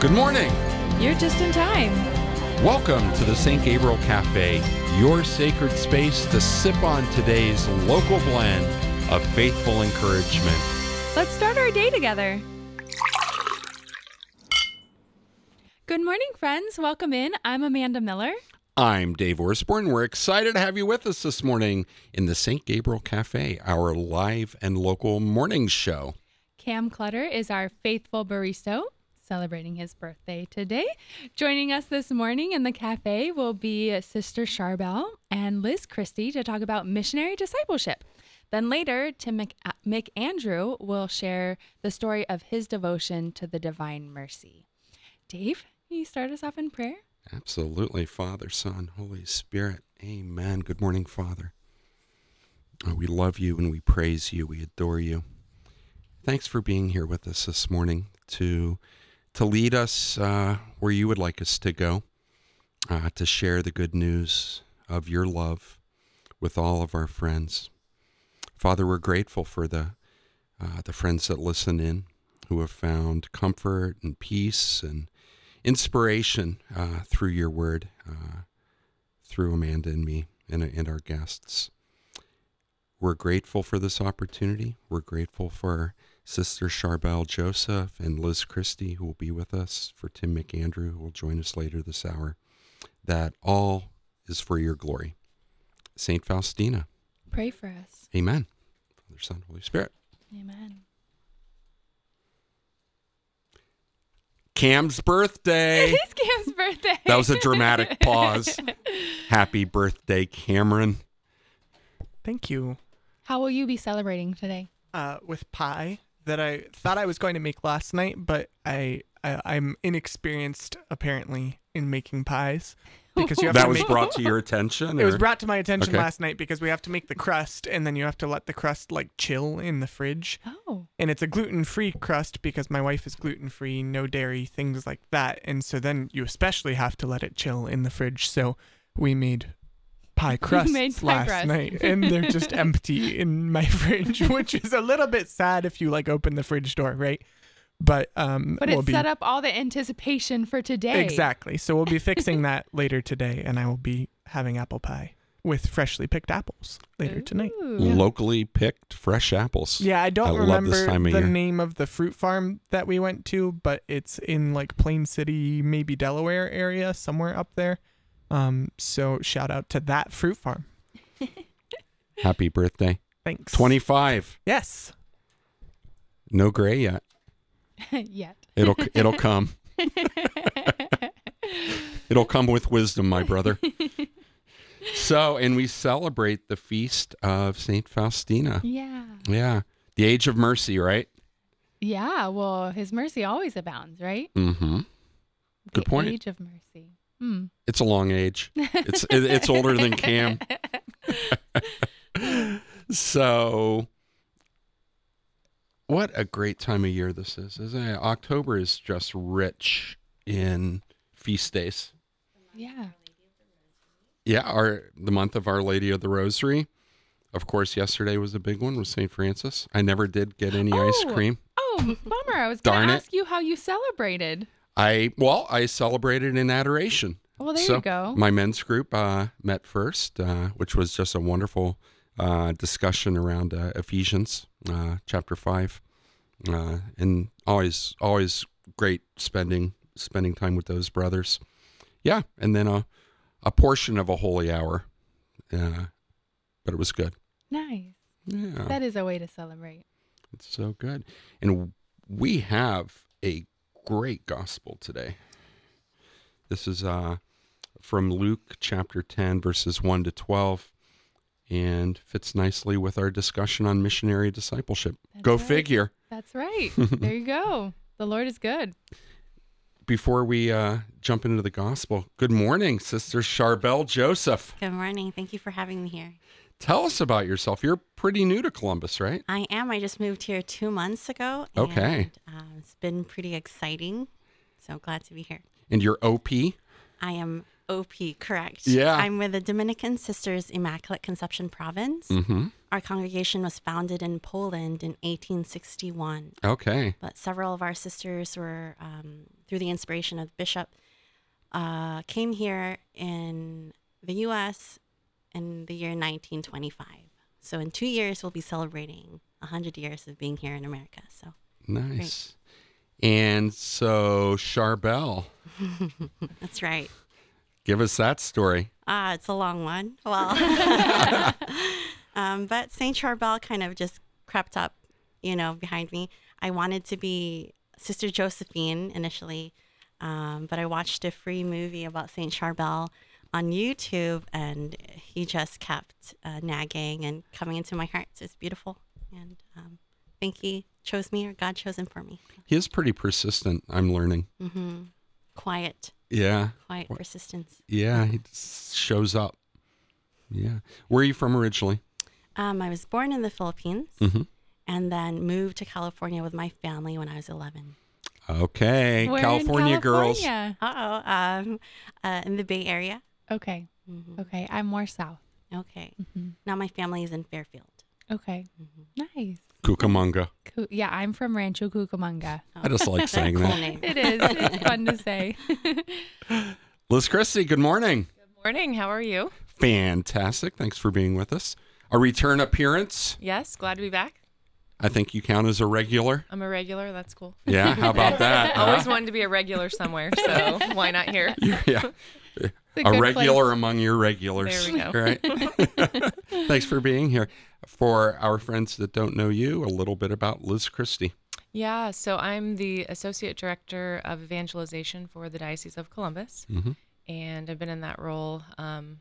Good morning. You're just in time. Welcome to the St. Gabriel Cafe, your sacred space to sip on today's local blend of faithful encouragement. Let's start our day together. Good morning, friends. Welcome in. I'm Amanda Miller. I'm Dave Osborne. We're excited to have you with us this morning in the St. Gabriel Cafe, our live and local morning show. Cam Clutter is our faithful barista celebrating his birthday today. Joining us this morning in the cafe will be Sister Charbel and Liz Christy to talk about missionary discipleship. Then later, Tim Mc- uh, Mick Andrew will share the story of his devotion to the divine mercy. Dave, can you start us off in prayer? Absolutely, Father, Son, Holy Spirit. Amen. Good morning, Father. Oh, we love you and we praise you. We adore you. Thanks for being here with us this morning to to lead us uh, where you would like us to go, uh, to share the good news of your love with all of our friends. Father, we're grateful for the uh, the friends that listen in, who have found comfort and peace and inspiration uh, through your word, uh, through Amanda and me and, and our guests. We're grateful for this opportunity. We're grateful for Sister Charbel Joseph and Liz Christy, who will be with us, for Tim McAndrew, who will join us later this hour. That all is for your glory. Saint Faustina. Pray for us. Amen. Father, Son, Holy Spirit. Amen. Cam's birthday. It is Cam's birthday. That was a dramatic pause. Happy birthday, Cameron. Thank you. How will you be celebrating today? Uh, with pie that I thought I was going to make last night, but I, I I'm inexperienced apparently in making pies because you have That to was make. brought to your attention? it was brought to my attention Okay. last night because we have to make the crust and then you have to let the crust like chill in the fridge. Oh, And it's a gluten-free crust because my wife is gluten-free, no dairy, things like that. And so then you especially have to let it chill in the fridge. So we made pie crusts made pie last crust. night and they're just empty in my fridge, which is a little bit sad if you like open the fridge door, right? But um but we'll it be set up all the anticipation for today. Exactly. So we'll be fixing that later today and I will be having apple pie with freshly picked apples later tonight. Ooh. locally picked fresh apples. Yeah, I don't I remember the year. name of the fruit farm that we went to, but it's in like Plain City, maybe Delaware area, somewhere up there. Um, so shout out to that fruit farm. Happy birthday. Thanks. 25. Yes. No gray yet. Yet. It'll it'll come. It'll come with wisdom, my brother. So, and we celebrate the feast of Saint Faustina. Yeah. Yeah. The age of mercy, right? Yeah. Well, his mercy always abounds, right? Mm Mhm. Good the point. Age of mercy. Hmm. It's a long age. It's it, it's older than Cam. so what a great time of year this is, isn't it? October is just rich in feast days. Yeah. Yeah, our the month of Our Lady of the Rosary. Of course, yesterday was a big one with St. Francis. I never did get any ice Oh. cream. Oh, bummer. I was going to ask you how you celebrated. I well, I celebrated in adoration. Well, there so you go. My men's group uh, met first, uh, which was just a wonderful uh, discussion around uh, Ephesians uh, chapter five, uh, and always always great spending spending time with those brothers. Yeah, and then a a portion of a holy hour, uh, but it was good. nice. Yeah, That is a way to celebrate. it's so good, and we have a great gospel today. This is uh, from Luke chapter 10, verses 1 to 12, and fits nicely with our discussion on missionary discipleship. That's Go right. figure. That's right. there you go. The Lord is good. Before we uh, jump into the gospel, good morning, Sister Charbel Joseph. Good morning. Thank you for having me here. Tell us about yourself. You're pretty new to Columbus, right? I am. I just moved here two months ago. Okay. And, um, it's been pretty exciting. So glad to be here. And you're OP. I am OP, correct? Yeah. I'm with the Dominican Sisters Immaculate Conception Province. Mm-hmm. our congregation was founded in Poland in 1861, Okay. but several of our sisters were, um, through the inspiration of the bishop, uh, came here in the U.S. in the year 1925. So in two years, we'll be celebrating 100 years of being here in America. So Nice. And so, Charbel, that's right. give us that story. Ah, it's a long one. Well, um, but Saint Charbel kind of just crept up, you know, behind me. I wanted to be Sister Josephine initially, um, but I watched a free movie about Saint Charbel on YouTube, and he just kept uh, nagging and coming into my heart. So it's beautiful, and um, I think he chose me, or God chose him for me. He is pretty persistent, I'm learning. hmm Quiet, Yeah. quiet What- persistence. Yeah. He shows up. Yeah. Where are you from originally? Um, I was born in the Philippines. hmm and then moved to California with my family when I was 11. Okay. Where in California, girls. Uh oh, um, uh, in the Bay Area. Okay. hmm Okay. I'm more south. Okay. hmm Now my family is in Fairfield. Okay. Mhm. Nice. Cucamonga. Cool. Yeah, I'm from Rancho Cucamonga. Oh, I just like saying cool that. name. It is. It's fun to say. Liz Christy, good morning. Good morning. How are you? Fantastic. Thanks for being with us. A return appearance. Yes, glad to be back. I think you count as a regular. I'm a regular. That's cool. Yeah. How about that? huh? Always wanted to be a regular somewhere, so why not here? yeah. A a regular place. among your regulars. There we go. Right. Thanks for being here. For our friends that don't know you, a little bit about Liz Christy. Yeah, so I'm the associate director of evangelization for the Diocese of Columbus, Mhm. and I've been in that role um,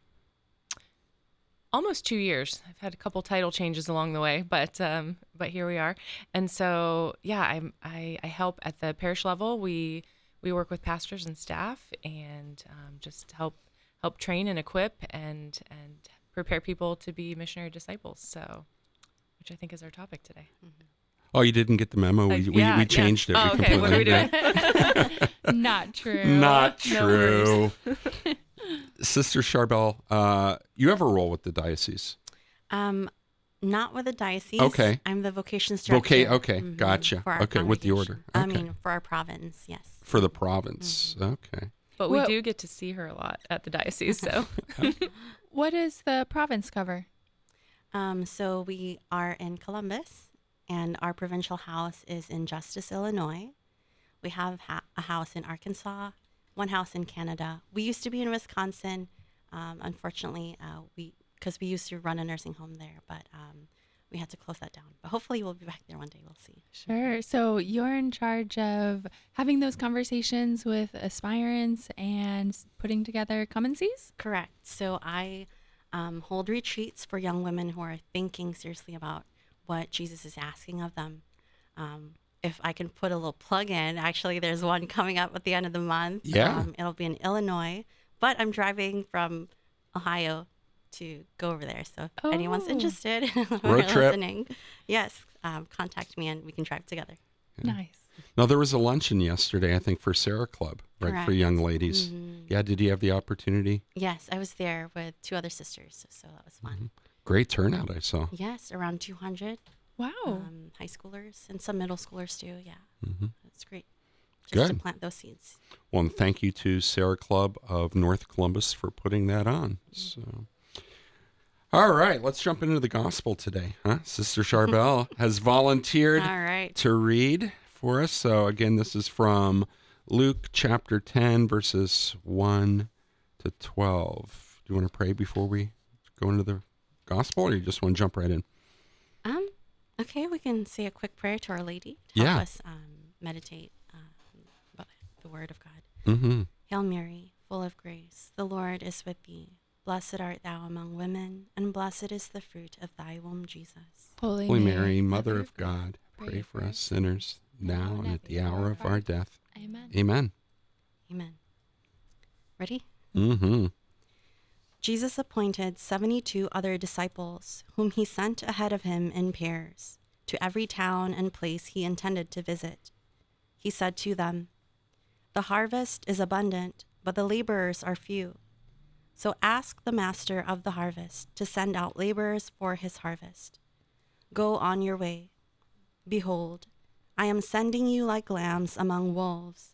almost two years. I've had a couple title changes along the way, but um, but here we are. And so yeah, I'm, I I help at the parish level. We we work with pastors and staff, and um, just help help train and equip and and prepare people to be missionary disciples. So, which I think is our topic today. Oh, you didn't get the memo? Uh, We, we, yeah, we yeah. changed it. Oh, We okay. What are we doing? Not true. Not true. worries. Sister Charbel, uh, you have a role with the diocese. Um, not with the diocese. Okay. I'm the vocations Voca- director. okay, Mhm, gotcha. Okay, with the congregation. order. I mean, for our province, yes. for the province. Mm-hmm. Okay. But we Well- do get to see her a lot at the diocese. So What does the province cover? Um, so we are in Columbus, and our provincial house is in Justice, Illinois. We have ha- a house in Arkansas, one house in Canada. We used to be in Wisconsin. Um, unfortunately, uh, we because we used to run a nursing home there, but um, we had to close that down. But hopefully, we'll be back there one day. We'll see. Sure. So you're in charge of having those conversations with aspirants and putting together come and sees? Correct. So I um, hold retreats for young women who are thinking seriously about what Jesus is asking of them. Um, if I can put a little plug in, actually, there's one coming up at the end of the month. Yeah. Um, it'll be in Illinois, but I'm driving from Ohio to go over there. So if anyone's Oh. interested Road trip. listening, yes, um, contact me and we can drive together. Nice. Now there was a luncheon yesterday, I think, for Serra Club, right, for young ladies. Mhm. Yeah, did you have the opportunity? Yes, I was there with two other sisters, so that was fun. Great turnout, I saw. Yes, around 200. Wow. um, high schoolers and some middle schoolers too. Yeah, hmm that's great. Just to Good. plant those seeds. Well, and thank you to Serra Club of North Columbus for putting that on. Mm-hmm. So, all right, let's jump into the gospel today, huh? Sister Charbel has volunteered right. to read for us. So, again, this is from Luke chapter 10, verses 1 to 12. Do you want to pray before we go into the gospel, or you just want to jump right in? Um. Okay, we can say a quick prayer to Our Lady. to Help us um, meditate um, about the Word of God. Mm-hmm. Hail Mary, full of grace, the Lord is with thee. Blessed art thou among women, and blessed is the fruit of thy womb, Jesus. Holy, Holy Mary, Mother of God, pray for us sinners now now and at the hour of our death. Amen. Amen. Amen. Ready? Mm-hmm. Jesus appointed 72 other disciples, whom he sent ahead of him in pairs, to every town and place he intended to visit. He said to them, The harvest is abundant, but the laborers are few. So ask the master of the harvest to send out laborers for his harvest. Go on your way. Behold, I am sending you like lambs among wolves.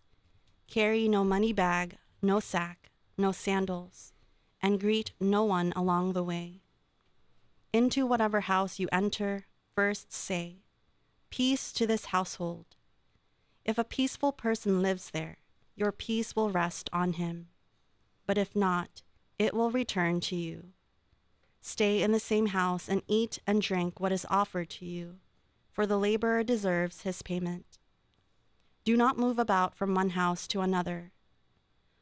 Carry no money bag, no sack, no sandals, and greet no one along the way. Into whatever house you enter, first say, Peace to this household. If a peaceful person lives there, your peace will rest on him. But if not, it will return to you. Stay in the same house and eat and drink what is offered to you, for the laborer deserves his payment. Do not move about from one house to another.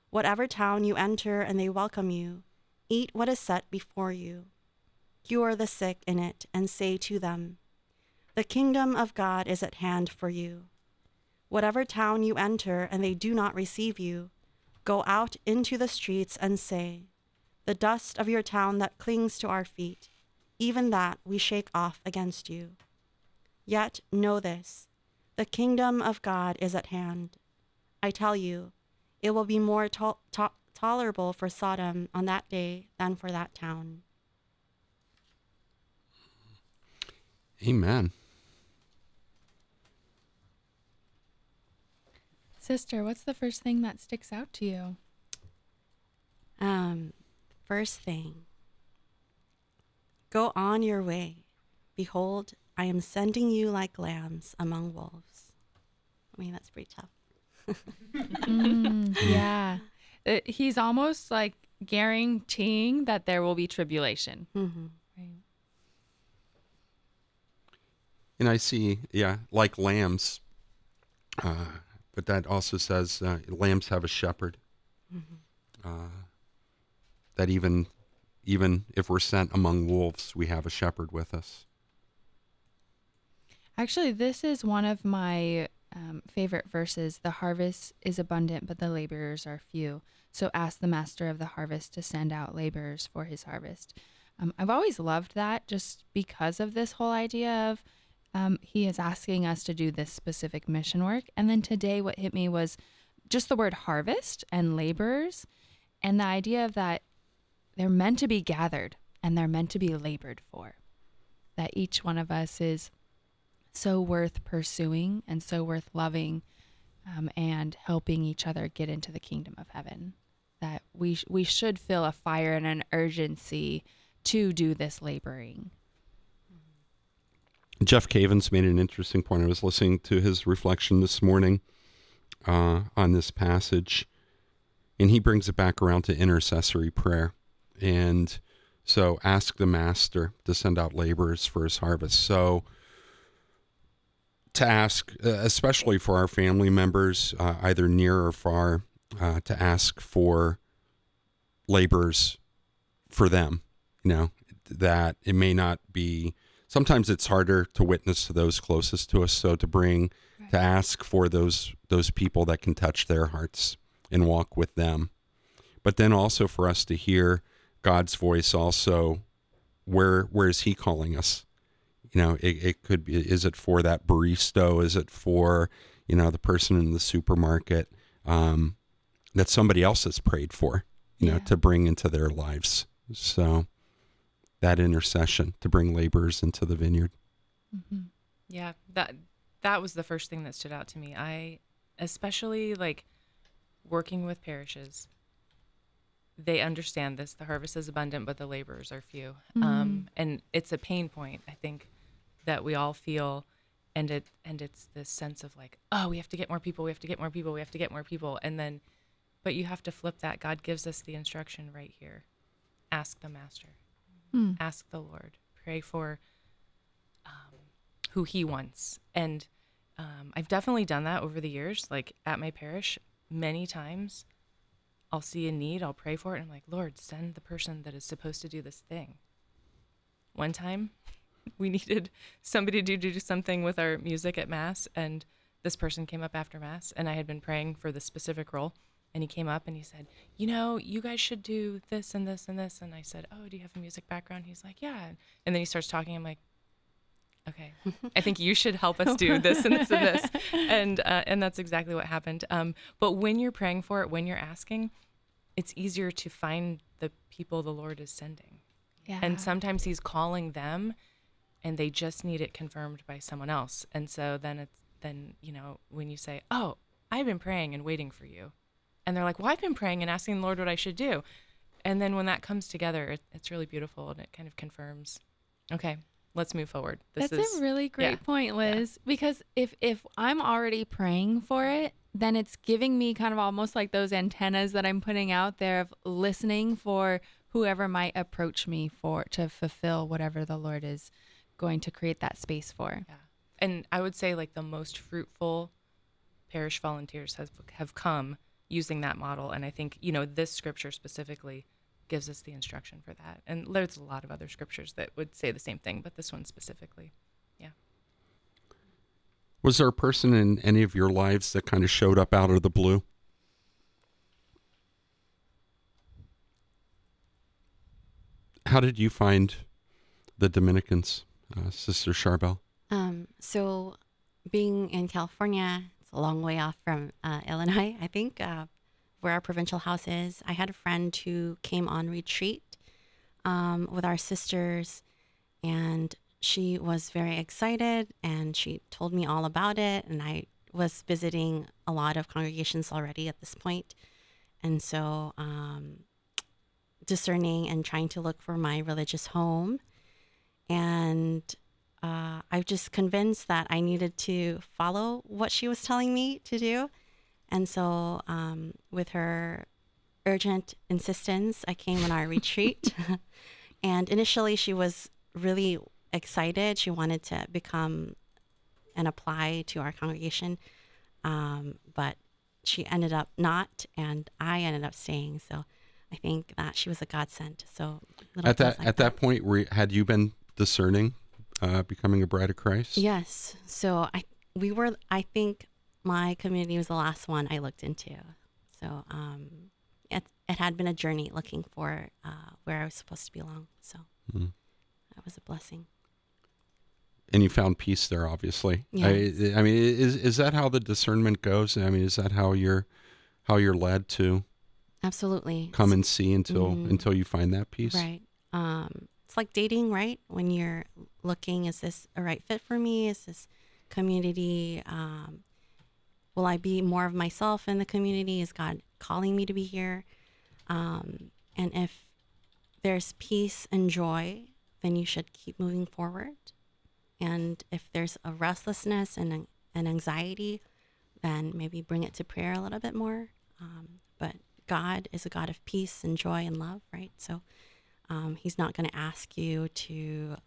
Whatever town you enter and they welcome you, eat what is set before you. Cure the sick in it and say to them, The kingdom of God is at hand for you. Whatever town you enter and they do not receive you, go out into the streets and say, The dust of your town that clings to our feet, even that we shake off against you. Yet know this the kingdom of God is at hand. I tell you, it will be more to- to- tolerable for Sodom on that day than for that town. Amen. Sister, what's the first thing that sticks out to you? Um, first thing, go on your way. Behold, I am sending you like lambs among wolves. I mean, that's pretty tough. Mm, yeah. Uh, he's almost like guaranteeing that there will be tribulation. hmm Right. And I see, yeah, like lambs. Uh, but that also says uh, lambs have a shepherd. Uh, that even, even if we're sent among wolves, we have a shepherd with us. Actually, this is one of my um, favorite verses. The harvest is abundant, but the laborers are few. So ask the master of the harvest to send out laborers for his harvest. Um, I've always loved that just because of this whole idea of um, he is asking us to do this specific mission work. And then today, what hit me was just the word harvest and laborers and the idea of that they're meant to be gathered and they're meant to be labored for. That each one of us is so worth pursuing and so worth loving um, and helping each other get into the kingdom of heaven. That we, sh- we should feel a fire and an urgency to do this laboring. Jeff Cavins made an interesting point. I was listening to his reflection this morning uh, on this passage, and he brings it back around to intercessory prayer. And so, ask the master to send out laborers for his harvest. So, to ask, uh, especially for our family members, uh, either near or far, uh, to ask for laborers for them. You know, that it may not be sometimes it's harder to witness to those closest to us so to bring to ask for those those people that can touch their hearts and walk with them but then also for us to hear god's voice also where where is he calling us you know it, it could be is it for that barista is it for you know the person in the supermarket um, that somebody else has prayed for you know Yeah. to bring into their lives so that intercession to bring laborers into the vineyard Mm-hmm. Yeah, that that was the first thing that stood out to me. I especially like working with parishes. They understand this. The harvest is abundant, but the laborers are few. Um, and it's a pain point, I think, that we all feel. And it and it's this sense of like, oh, we have to get more people. We have to get more people. We have to get more people. And then, but you have to flip that. God gives us the instruction right here. Ask the master. Mm. Ask the Lord. Pray for um, who He wants. And um, I've definitely done that over the years. Like at my parish, many times I'll see a need, I'll pray for it, and I'm like, Lord, send the person that is supposed to do this thing. One time, we needed somebody to do something with our music at Mass, and this person came up after Mass, and I had been praying for the specific role. And he came up and he said, You know, you guys should do this and this and this. And I said, Oh, do you have a music background? He's like, Yeah. And then he starts talking. I'm like, Okay, I think you should help us do this and this and this. And, uh, and that's exactly what happened. Um, but when you're praying for it, when you're asking, it's easier to find the people the Lord is sending. Yeah. And sometimes he's calling them and they just need it confirmed by someone else. And so then it's then you know when you say, "Oh, I've been praying and waiting for you," and they're like, "Well, I've been praying and asking the Lord what I should do," and then when that comes together, it, it's really beautiful and it kind of confirms, okay, let's move forward. This That's is a really great yeah, point, Liz. Because if if I'm already praying for it, then it's giving me kind of almost like those antennas that I'm putting out there of listening for whoever might approach me for to fulfill whatever the Lord is going to create that space for. Yeah. And I would say like the most fruitful parish volunteers have have come using that model and I think, you know, this scripture specifically gives us the instruction for that. And there's a lot of other scriptures that would say the same thing, but this one specifically. Yeah. Was there a person in any of your lives that kind of showed up out of the blue? How did you find the Dominicans, uh, Sister Charbel? Um, so, being in California, it's a long way off from uh, Illinois, I think, uh, where our provincial house is. I had a friend who came on retreat um, with our sisters, and she was very excited and she told me all about it. And I was visiting a lot of congregations already at this point. And so, um, discerning and trying to look for my religious home. And uh, I was just convinced that I needed to follow what she was telling me to do. And so, um, with her urgent insistence, I came on our retreat. and initially, she was really excited. She wanted to become and apply to our congregation. Um, but she ended up not, and I ended up staying. So I think that she was a godsend. So little At that like at that point, were, had you been discerning, uh, becoming a bride of Christ? Yes. So I we were I think my community was the last one I looked into. So um it it had been a journey looking for uh, where I was supposed to belong. So Mhm. that was a blessing. and you found peace there obviously Yes. I, I mean is is that how the discernment goes i mean is that how you're how you're led to Absolutely. come and see until Mhm. until you find that peace Right. Um, it's like dating, right? When you're looking, is this a right fit for me? Is this community? Um, will I be more of myself in the community? Is God calling me to be here? Um, and if there's peace and joy, then you should keep moving forward. And if there's a restlessness and an an anxiety, then maybe bring it to prayer a little bit more. Um, but God is a God of peace and joy and love, right? So um, He's not going to ask you to,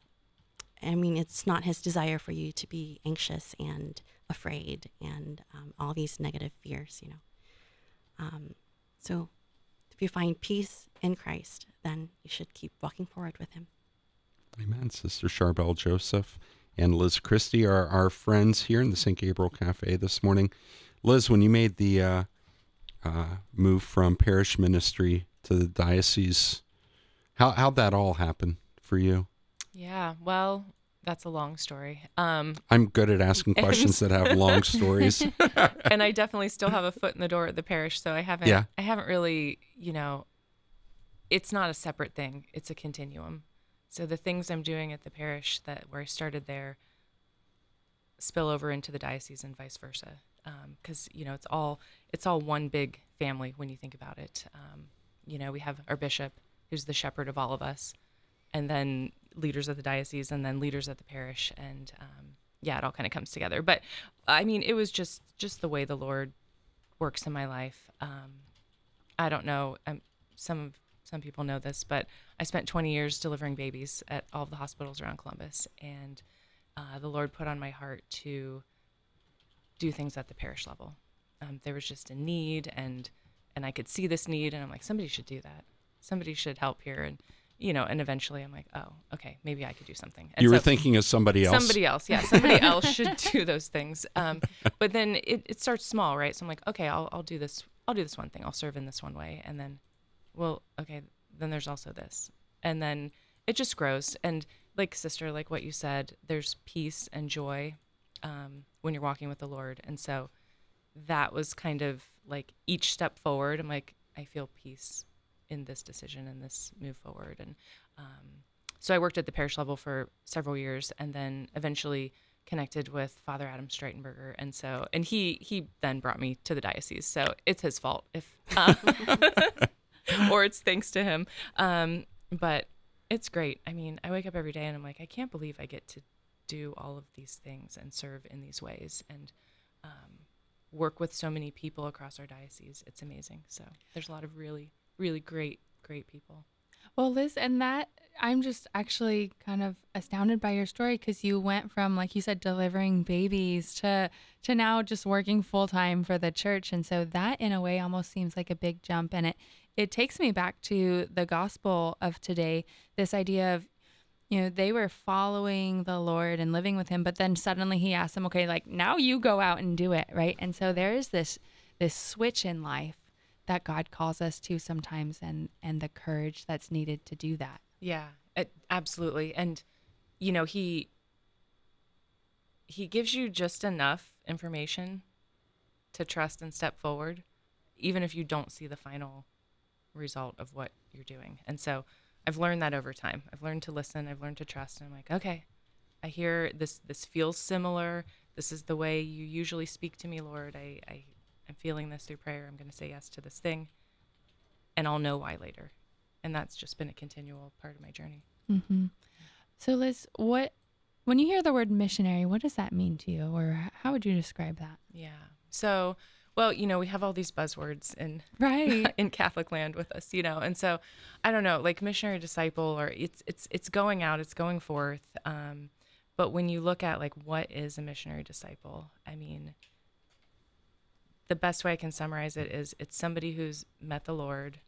I mean, it's not His desire for you to be anxious and afraid and um, all these negative fears, you know. Um, so if you find peace in Christ, then you should keep walking forward with Him. amen sister charbel joseph and liz christy are our friends here in the st gabriel cafe this morning liz when you made the uh, uh, move from parish ministry to the diocese how, how'd that all happen for you Yeah, well, that's a long story. Um, i'm good at asking questions that have long stories and I definitely still have a foot in the door at the parish, so I haven't Yeah. I haven't really, you know, it's not a separate thing. It's a continuum. So the things I'm doing at the parish that where I started there spill over into the diocese and vice versa. Because you know it's all it's all one big family when you think about it. Um, you know we have our bishop who's the shepherd of all of us, and then leaders of the diocese, and then leaders at the parish, and um, yeah, it all kind of comes together. But I mean, it was just just the way the Lord works in my life. Um, I don't know. Um, some some people know this, but I spent 20 years delivering babies at all of the hospitals around Columbus, and uh, the Lord put on my heart to do things at the parish level. Um, there was just a need, and and I could see this need, and I'm like, somebody should do that. Somebody should help here, and you know, and eventually I'm like, oh, okay, maybe I could do something. And you were so- thinking of somebody else Somebody else, yeah, somebody else should do those things. Um, but then it, it starts small, right? So I'm like, okay, I'll I'll do this. I'll do this one thing. I'll serve in this one way, and then, well, okay, then there's also this, and then it just grows. And like sister, like what you said, there's peace and joy um, when you're walking with the Lord, and so that was kind of like each step forward. I'm like, I feel peace in this decision and this move forward, and um, so I worked at the parish level for several years, and then eventually connected with Father Adam Streitenberger, and so and he he then brought me to the diocese. So it's his fault if, uh, or it's thanks to him. Um, but it's great. I mean, I wake up every day and I'm like, I can't believe I get to do all of these things and serve in these ways and um, work with so many people across our diocese. It's amazing. So there's a lot of really, really great, great people. Well, Liz, and that I'm just actually kind of astounded by your story because you went from, like you said, delivering babies to to now just working full time for the church, and so that in a way almost seems like a big jump, and it it takes me back to the gospel of today. This idea of you know they were following the lord and living with him but then suddenly he asked them okay like now you go out and do it right and so there is this this switch in life that god calls us to sometimes and and the courage that's needed to do that Yeah, it, absolutely. And you know, he he gives you just enough information to trust and step forward, even if you don't see the final result of what you're doing. And so I've learned that over time. I've learned to listen, I've learned to trust, and I'm like, okay, I hear this this feels similar. This is the way you usually speak to me, Lord. I, I I'm feeling this through prayer. I'm gonna say yes to this thing. And I'll know why later. And that's just been a continual part of my journey. mm-hmm. so liz what when you hear the word missionary what does that mean to you or how would you describe that Yeah. So, well, you know, we have all these buzzwords in right in Catholic land with us, you know, and so I don't know, like missionary disciple, or it's it's it's going out, it's going forth. Um, but when you look at like what is a missionary disciple, I mean, the best way I can summarize it is it's somebody who's met the Lord,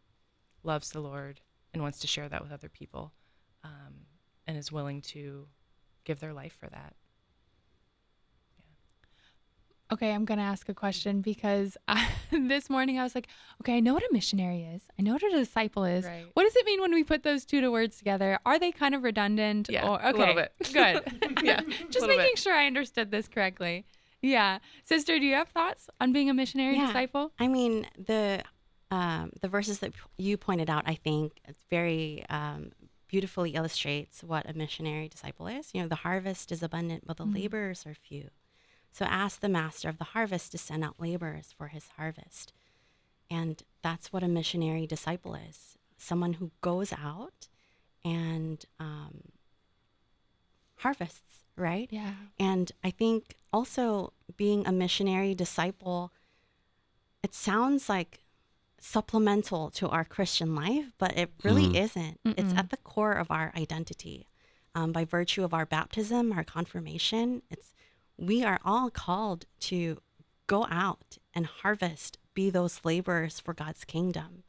loves the Lord, and wants to share that with other people, um, and is willing to give their life for that. Okay, I'm going to ask a question because I, this morning I was like, okay, I know what a missionary is. I know what a disciple is. Right. What does it mean when we put those two to words together? Are they kind of redundant? Yeah, Or, a okay, little bit. good. Yeah, Just making bit. sure I understood this correctly. Yeah. Sister, do you have thoughts on being a missionary Yeah. disciple? I mean, the um, the verses that you pointed out, I think it's very um, beautifully illustrates what a missionary disciple is. You know, the harvest is abundant, but the laborers are few. So ask the master of the harvest to send out laborers for his harvest. And that's what a missionary disciple is someone who goes out and um, harvests, right? Yeah. And I think also being a missionary disciple, it sounds like supplemental to our Christian life, but it really Mm. isn't. It's at the core of our identity. Um, by virtue of our baptism, our confirmation, it's we are all called to go out and harvest, be those laborers for God's kingdom,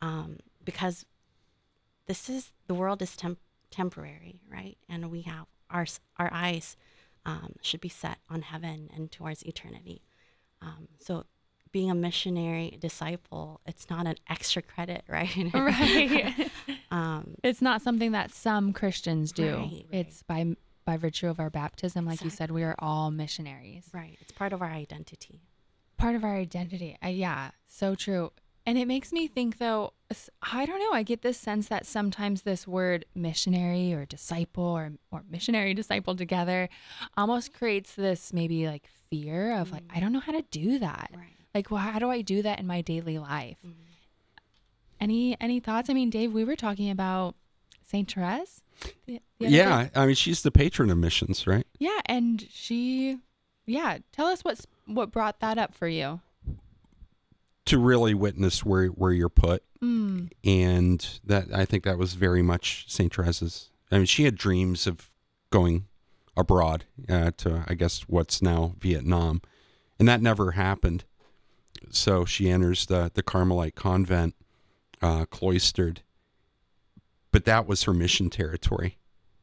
um, because this is the world is temp- temporary, right? And we have our our eyes um, should be set on heaven and towards eternity. Um, so, being a missionary disciple, it's not an extra credit, right? Right. um, it's not something that some Christians do. Right, It's by by virtue of our baptism, like you said, we are all missionaries. right. It's part of our identity. part of our identity. Uh, yeah, so true. And it makes me think, though, I don't know, I get this sense that sometimes this word missionary or disciple or, or missionary disciple together almost creates this maybe like fear of like, I mm. don't know how to do that. Right. Like, well, how do I do that in my daily life? Mm-hmm. Any any thoughts? I mean, Dave, we were talking about Saint Therese. the- the other day. Yeah, I mean, she's the patron of missions, right? yeah, and she, yeah. Tell us what's what brought that up for you. To really witness where where you're put, Mm. and that I think that was very much Saint Teresa's. I mean, she had dreams of going abroad uh, to, I guess, what's now Vietnam, and that never happened. So she enters the the Carmelite convent, uh, cloistered, but that was her mission territory,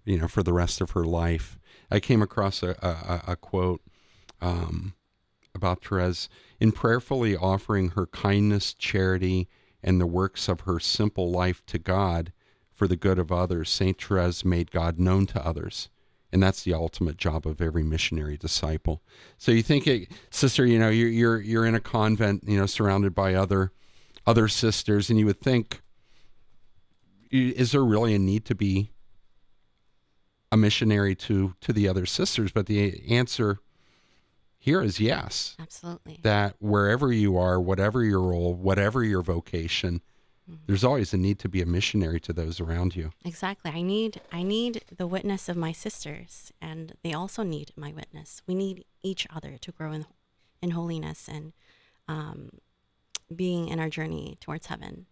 you know, for the rest of her life. I came across a a, a- a quote um, about Therese in prayerfully offering her kindness, charity, and the works of her simple life to God for the good of others. Saint Therese made God known to others. And that's the ultimate job of every missionary disciple. So you think, sister, you know, you're you're you're in a convent, you know, surrounded by other other sisters, and you would think, is there really a need to be a missionary to to the other sisters, but the answer here is yes. Absolutely. That wherever you are, whatever your role, whatever your vocation, there's always a need to be a missionary to those around you. Exactly. I need I need the witness of my sisters, and they also need my witness. We need each other to grow in in holiness and um, being in our journey towards heaven.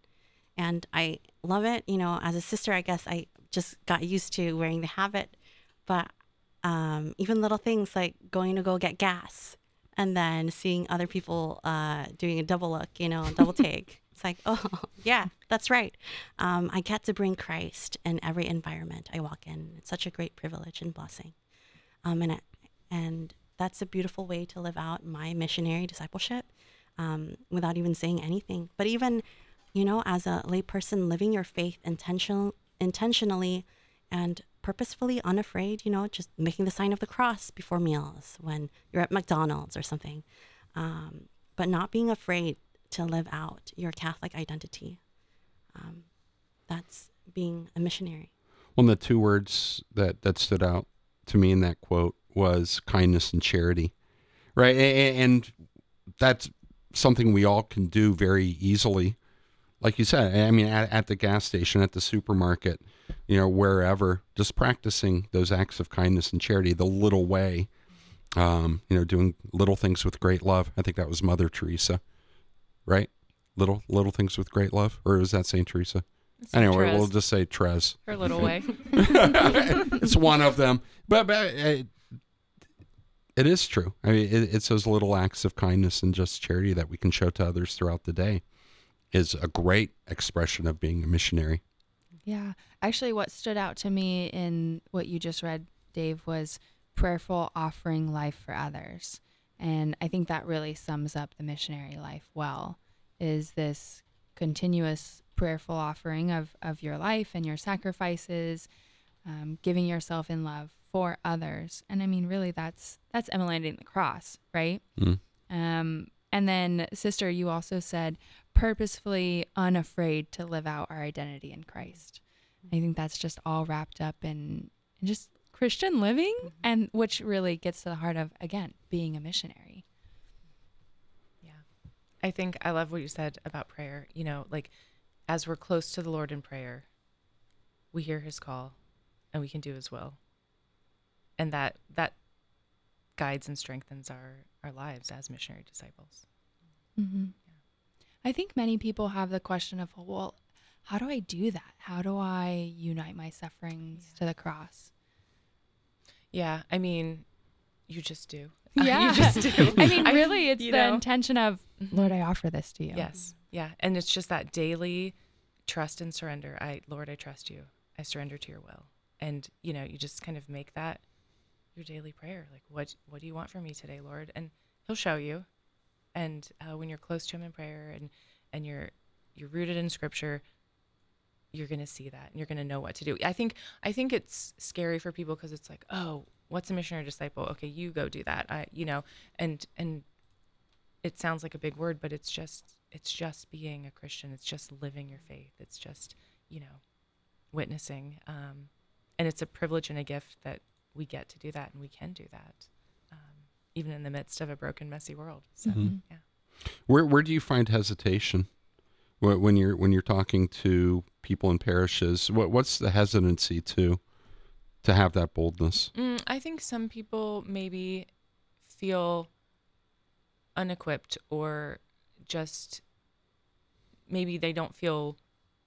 And I love it. You know, as a sister, I guess I just got used to wearing the habit, but um, even little things like going to go get gas and then seeing other people uh, doing a double look, you know, double take. It's like, oh, yeah, that's right. Um, I get to bring Christ in every environment I walk in. It's such a great privilege and blessing. Um, and, it, and that's a beautiful way to live out my missionary discipleship um, without even saying anything. But even, you know, as a layperson, living your faith intentional, intentionally and purposefully unafraid, you know, just making the sign of the cross before meals when you're at McDonald's or something, um, but not being afraid to live out your Catholic identity. Um, that's being a missionary. One of the two words that that stood out to me in that quote was kindness and charity, right? And that's something we all can do very easily. Like you said, I mean, at, at the gas station, at the supermarket, you know, wherever, just practicing those acts of kindness and charity, the little way, um, you know, doing little things with great love. I think that was Mother Teresa, right? Little little things with great love, or is that Saint Teresa? Anyway, Therese, we'll just say Tres. her little way. it's one of them, but, but uh, it is true. I mean, it, it's those little acts of kindness and just charity that we can show to others throughout the day is a great expression of being a missionary. Yeah. Actually, what stood out to me in what you just read, Dave, was prayerful offering life for others. And I think that really sums up the missionary life well is this continuous prayerful offering of, of your life and your sacrifices, um, giving yourself in love for others. And I mean, really, that's that's emulating the cross, right? Mm. Um, and then, sister, you also said purposefully unafraid to live out our identity in Christ. I think that's just all wrapped up in, in just Christian living, mm-hmm. and which really gets to the heart of again being a missionary. Yeah. I think I love what you said about prayer. You know, like as we're close to the Lord in prayer, we hear his call and we can do his will. And that that guides and strengthens our our lives as missionary disciples. Mm-hmm. I think many people have the question of, well, how do I do that? How do I unite my sufferings to the cross? Yeah, I mean, you just do. Yeah. you just do. I mean, really, it's the know? intention of, Lord, I offer this to you. Yes. Yeah. And it's just that daily trust and surrender. I, Lord, I trust you. I surrender to your will. And, you know, you just kind of make that your daily prayer. Like, what, what do you want from me today, Lord? And he'll show you. And uh, when you're close to him in prayer and, and you're, you're rooted in scripture, you're to see that and you're to know what to do. I think, I think it's scary for people because it's like, oh, what's a missionary disciple? Okay, you go do that. I, you know, and, and it sounds like a big word, but it's just it's just being a Christian. It's just living your faith. It's just you know witnessing, um, and it's a privilege and a gift that we get to do that, and we can do that, um, even in the midst of a broken, messy world. So Mhm. yeah, Where where do you find hesitation when you're when you're talking to people in parishes? What what's the hesitancy to to have that boldness? mm, I think some people maybe feel unequipped or just maybe they don't feel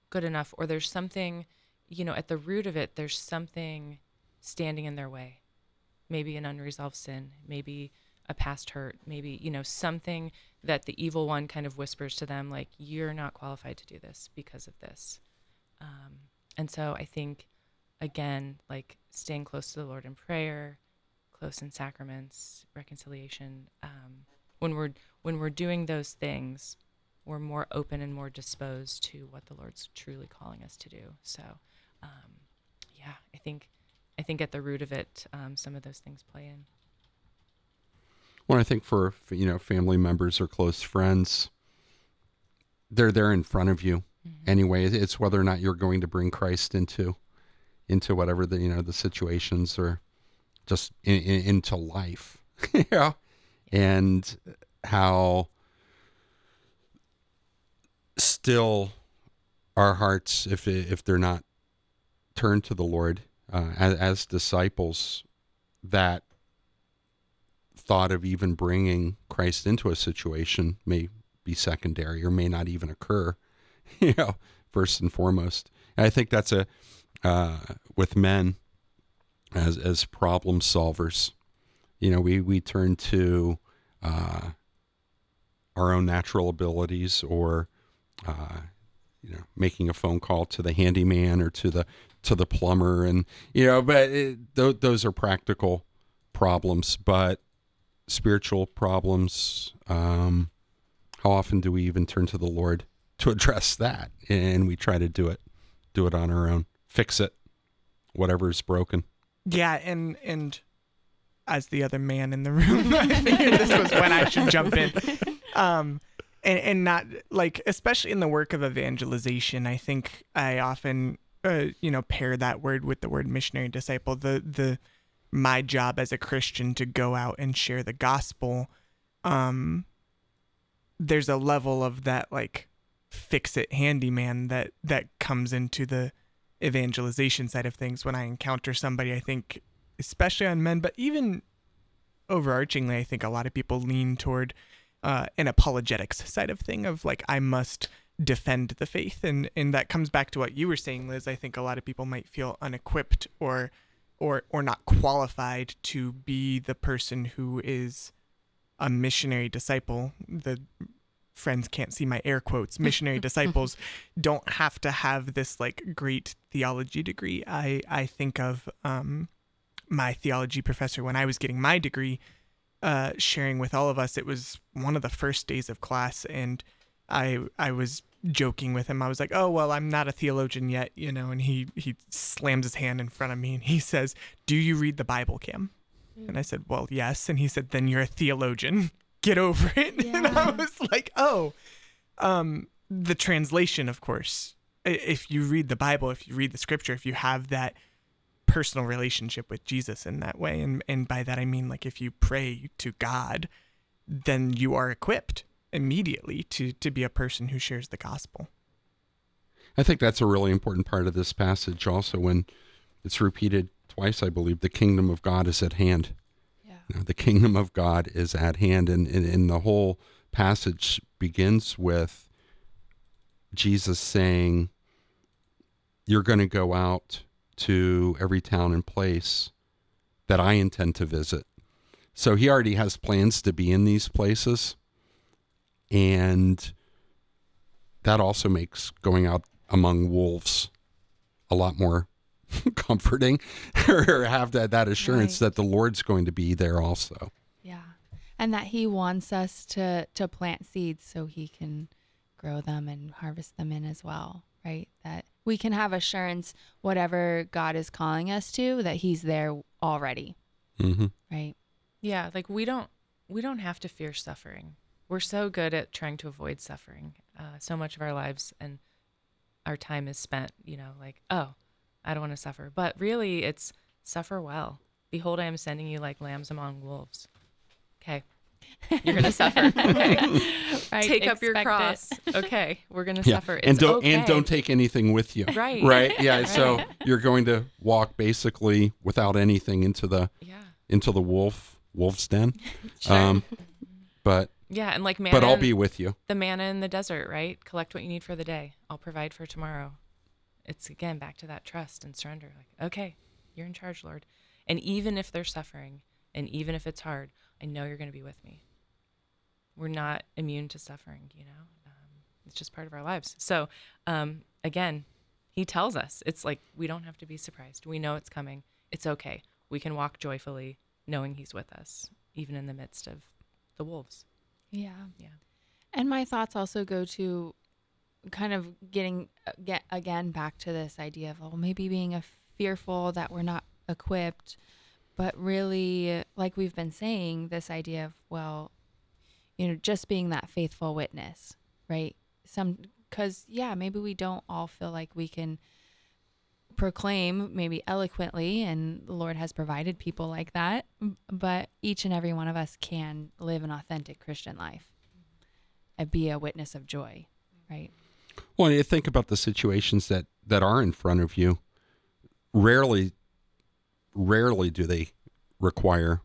good enough or there's something you know at the root of it there's something standing in their way maybe an unresolved sin maybe a past hurt maybe you know something that the evil one kind of whispers to them like you're not qualified to do this because of this um, and so i think again like staying close to the lord in prayer close in sacraments reconciliation um, when we're when we're doing those things we're more open and more disposed to what the Lord's truly calling us to do. So, um, yeah, I think I think at the root of it, um, some of those things play in. Well, I think for for, you know family members or close friends, they're there in front of you Mm-hmm. anyway. It's whether or not you're going to bring Christ into into whatever the you know the situations or just in, in, into life, you know, and how still our hearts, if if they're not turned to the Lord uh, as, as disciples, that thought of even bringing Christ into a situation may be secondary or may not even occur, you know, first and foremost. And I think that's a uh, with men as as problem solvers. You know, we we turn to uh, our own natural abilities or uh, you know making a phone call to the handyman or to the to the plumber and you know but it, th- those are practical problems but spiritual problems um, how often do we even turn to the lord to address that and we try to do it do it on our own fix it whatever is broken Yeah, and and as the other man in the room, I figured this was when I should jump in. Um, and and not like especially in the work of evangelization, I think I often uh, you know pair that word with the word missionary disciple. The the my job as a Christian to go out and share the gospel. Um, there's a level of that like fix it handyman that that comes into the evangelization side of things when I encounter somebody I think especially on men but even overarchingly I think a lot of people lean toward uh, an apologetics side of thing of like I must defend the faith. And and that comes back to what you were saying Liz. I think a lot of people might feel unequipped or or or not qualified to be the person who is a missionary disciple. The friends can't see my air quotes. Missionary disciples don't have to have this like great theology degree. I i think of um my theology professor when i was getting my degree uh sharing with all of us it was one of the first days of class. And i i was joking with him. I was like oh well i'm not a theologian yet you know and he he slams his hand in front of me and he says do you read the bible cam and i said well yes. And he said then you're a theologian. Get over it. And i was like oh. Um the translation of course if you read the bible if you read the scripture if you have that personal relationship with jesus in that way and and by that i mean like if you pray to god then you are equipped immediately to to be a person who shares the gospel I think that's a really important part of this passage also when it's repeated twice, I believe, the kingdom of God is at hand. Yeah. You know, the kingdom of God is at hand. And, and, and the whole passage begins with Jesus saying, You're going to go out to every town and place that I intend to visit. So he already has plans to be in these places. And that also makes going out among wolves a lot more comforting or have that, that assurance Right. that the Lord's going to be there also. Yeah. And that he wants us to to plant seeds so he can grow them and harvest them in as well, right? That we can have assurance whatever God is calling us to that he's there already, Mm-hmm. right? Yeah, like we don't we don't have to fear suffering. We're so good at trying to avoid suffering. Uh, so much of our lives and our time is spent, you know, like oh, I don't want to suffer. But really, it's suffer well. Behold, I am sending you like lambs among wolves. Okay, you're gonna suffer. Okay, Right. take up your expect it. cross. Okay, we're gonna Yeah. suffer. and don't and don't take anything with you. right. Right. Yeah. So you're going to walk basically without anything into the Yeah, into the wolf wolf's den. sure. Um, but yeah, and like man, but I'll be with you. the manna in the desert, right? Collect what you need for the day. I'll provide for tomorrow. It's again back to that trust and surrender. Like, okay, you're in charge, Lord. And even if they're suffering and even if it's hard, I know you're going to be with me. We're not immune to suffering, you know? Um, it's just part of our lives. So, um, again, he tells us it's like we don't have to be surprised. We know it's coming. It's okay. We can walk joyfully knowing he's with us, even in the midst of the wolves. Yeah. Yeah. And my thoughts also go to kind of getting uh, get again back to this idea of well maybe being a fearful that we're not equipped but really like we've been saying this idea of well you know just being that faithful witness right some cuz yeah maybe we don't all feel like we can proclaim maybe eloquently and the lord has provided people like that but each and every one of us can live an authentic christian life and be a witness of joy right Well, you think about the situations that that are in front of you. Rarely, rarely do they require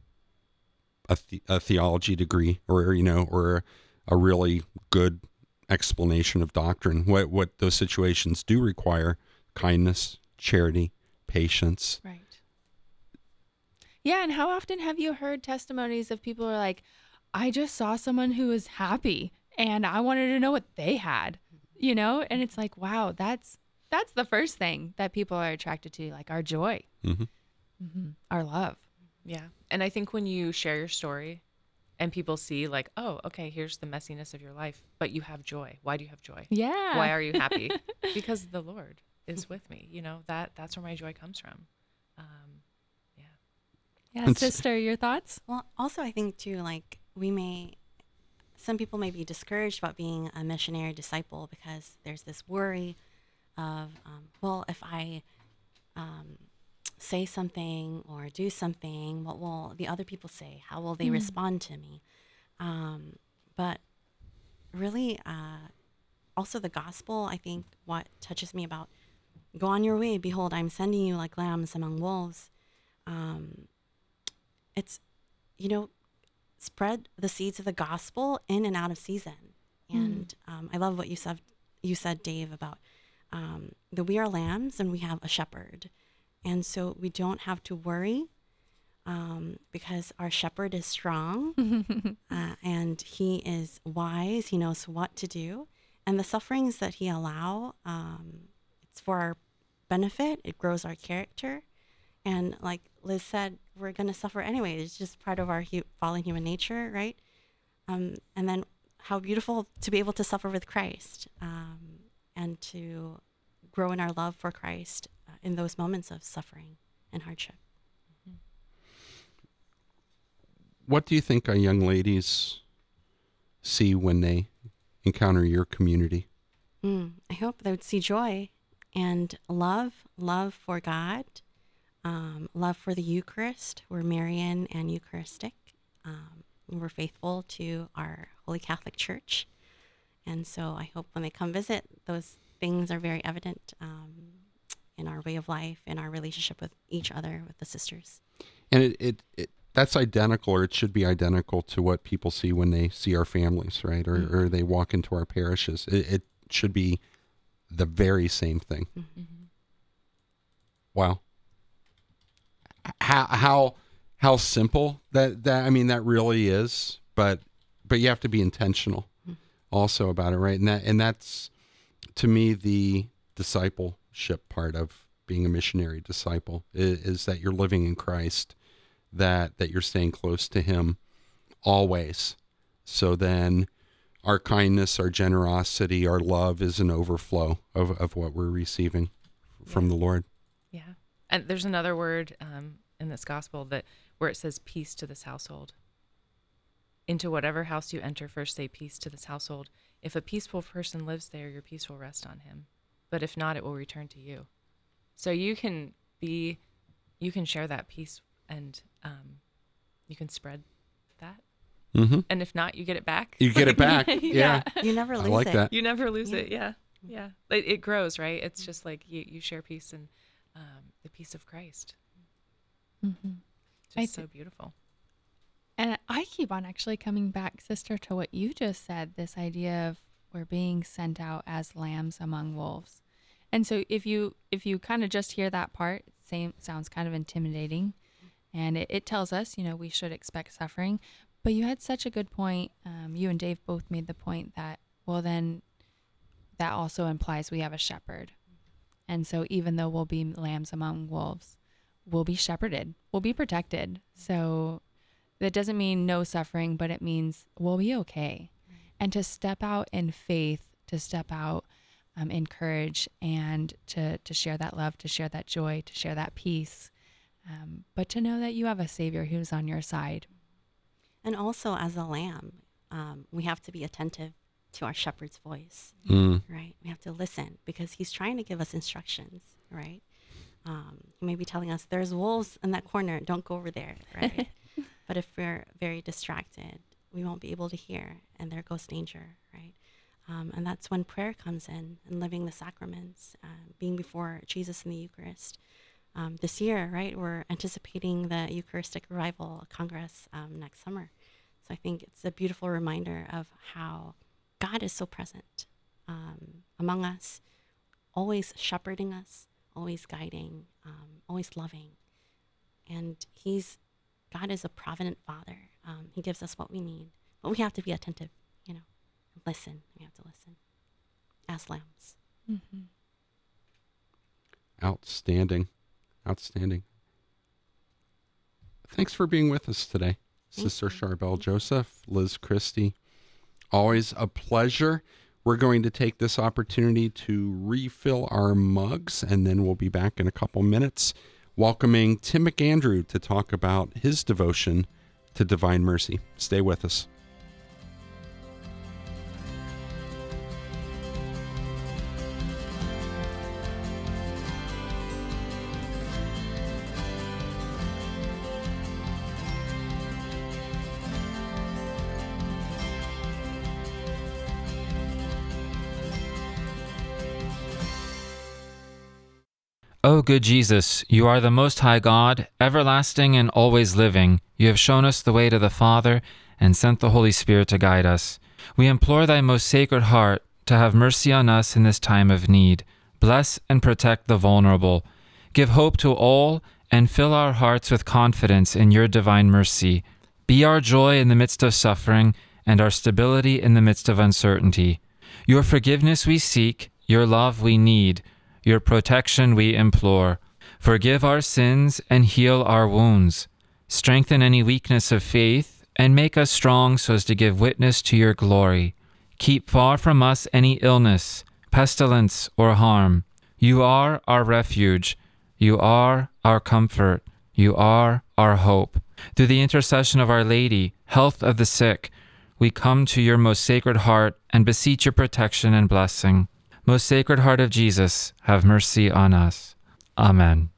a, the, a theology degree or you know or a really good explanation of doctrine. What what those situations do require: kindness, charity, patience. right yeah and how often have you heard testimonies of people who are like i just saw someone who was happy and i wanted to know what they had you know and it's like wow that's that's the first thing that people are attracted to like our joy hmm hmm our love Yeah. And I think when you share your story and people see, like, oh, okay, here's the messiness of your life, but you have joy. Why do you have joy? yeah Why are you happy? because the Lord is with me. You know, that that's where my joy comes from. Um, yeah. yeah And sister your thoughts Well, also, I think too, like we may, some people may be discouraged about being a missionary disciple because there's this worry of, um, well, if I um, say something or do something, what will the other people say? How will they respond to me? Um, but really, uh, also the gospel, I think what touches me about go on your way, behold, I'm sending you like lambs among wolves. Um, it's you know, spread the seeds of the gospel in and out of season. And um, I love what you said. You said, Dave, about um, that we are lambs and we have a shepherd, and so we don't have to worry um, because our shepherd is strong uh, and he is wise. He knows what to do, and the sufferings that he allow, um, it's for our benefit. It grows our character. And like Liz said, we're going to suffer anyway. It's just part of our hu- fallen human nature, right? Um, and then how beautiful to be able to suffer with Christ um, and to grow in our love for Christ uh, in those moments of suffering and hardship. What do you think our young ladies see when they encounter your community? Mm, I hope they would see joy and love, love for God, um, love for the Eucharist. We're Marian and Eucharistic. Um, we're faithful to our Holy Catholic Church. And so I hope when they come visit, those things are very evident um, in our way of life, in our relationship with each other, with the sisters. And it, it, it that's identical, or it should be identical to what people see when they see our families, right? Or, Mm. or they walk into our parishes. It, it should be the very same thing. Mm-hmm. Mm-hmm. Wow. How how how simple that that I mean that really is, but but you have to be intentional mm-hmm. also about it, right? And that and that's to me the discipleship part of being a missionary disciple is, is that you're living in Christ, that that you're staying close to Him always. So then our kindness, our generosity, our love is an overflow of, of what we're receiving from the Lord. Yeah. And there's another word um, in this gospel that where it says peace to this household. Into whatever house you enter, first say peace to this household. If a peaceful person lives there, your peace will rest on him. But if not, it will return to you. So you can be, you can share that peace and um, you can spread. Mm-hmm. And if not, you get it back. You get it back. yeah. You never lose I lose like it. that. You never lose Yeah. it. Yeah. Yeah. It, it grows, right? It's just like you, you share peace and um, the peace of Christ. mm-hmm. Just I so beautiful. And I keep on actually coming back, sister, to what you just said this idea of we're being sent out as lambs among wolves. And so if you if you kind of just hear that part, it same sounds kind of intimidating. And it, it tells us, you know, we should expect suffering. But you had such a good point. Um, you and Dave both made the point that, well, then that also implies we have a shepherd. And so even though we'll be lambs among wolves, we'll be shepherded, we'll be protected. So that doesn't mean no suffering, but it means we'll be okay. And to step out in faith, to step out um, in courage, and to, to share that love, to share that joy, to share that peace, um, but to know that you have a Savior who's on your side. And also, as a lamb, um, we have to be attentive to our shepherd's voice, Mm. right? We have to listen because he's trying to give us instructions, right? Um, he may be telling us there's wolves in that corner. Don't go over there, right? but if we're very distracted, we won't be able to hear, and there goes danger, right? Um, and that's when prayer comes in and living the sacraments, uh, being before Jesus in the Eucharist. Um, this year, right, we're anticipating the Eucharistic Revival Congress um, next summer. So I think it's a beautiful reminder of how God is so present um, among us, always shepherding us, always guiding, um, always loving. And He's, God is a provident Father. Um, he gives us what we need, but we have to be attentive, you know, listen. We have to listen as lambs. Mm-hmm. Outstanding. Outstanding. Thanks for being with us today, Thank Sister you. Charbel Joseph, Liz Christy. Always a pleasure. We're going to take this opportunity to refill our mugs, and then we'll be back in a couple minutes, welcoming Tim McAndrew to talk about his devotion to divine mercy. Stay with us. O good Jesus, you are the Most High God, everlasting and always living. You have shown us the way to the Father and sent the Holy Spirit to guide us. We implore thy most sacred heart to have mercy on us in this time of need. Bless and protect the vulnerable. Give hope to all and fill our hearts with confidence in your divine mercy. Be our joy in the midst of suffering and our stability in the midst of uncertainty. Your forgiveness we seek, your love we need. Your protection we implore. Forgive our sins and heal our wounds. Strengthen any weakness of faith and make us strong so as to give witness to your glory. Keep far from us any illness, pestilence, or harm. You are our refuge. You are our comfort. You are our hope. Through the intercession of Our Lady, health of the sick, we come to your most sacred heart and beseech your protection and blessing. Most Sacred Heart of Jesus, have mercy on us. Amen.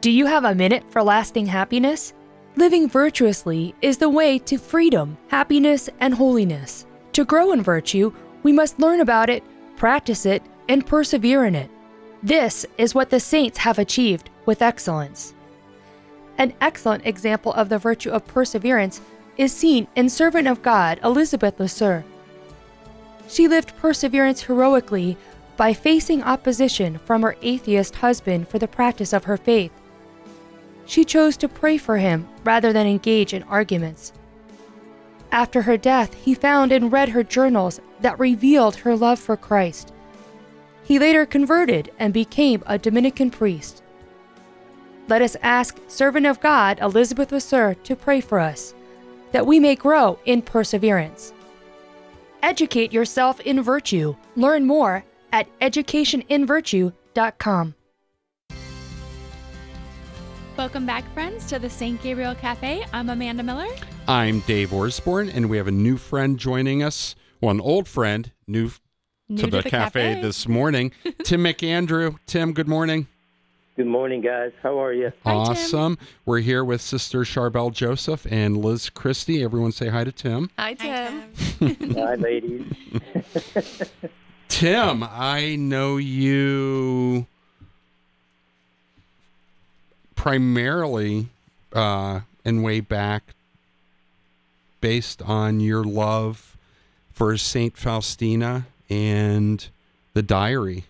Do you have a minute for lasting happiness? Living virtuously is the way to freedom, happiness, and holiness. To grow in virtue, we must learn about it, practice it, and persevere in it. This is what the saints have achieved with excellence. An excellent example of the virtue of perseverance is seen in servant of God Elizabeth Leseur. She lived perseverance heroically by facing opposition from her atheist husband for the practice of her faith. She chose to pray for him rather than engage in arguments. After her death, he found and read her journals that revealed her love for Christ. He later converted and became a Dominican priest. Let us ask servant of God Elizabeth Leseur to pray for us, that we may grow in perseverance. Educate yourself in virtue. Learn more at educationinvirtue.com. Welcome back, friends, to the St. Gabriel Cafe. I'm Amanda Miller. I'm Dave Orsborn, and we have a new friend joining us. Well, an old friend, new, New to the, cafe, this morning. Tim McAndrew. Tim, good morning. Good morning, guys. How are you? Hi, Tim. awesome. We're here with Sister Charbel Joseph and Liz Christy. Everyone say hi to Tim. Hi, Tim. Hi, ladies. Tim, I know you primarily uh, and way back based on your love for Saint Faustina and the diary.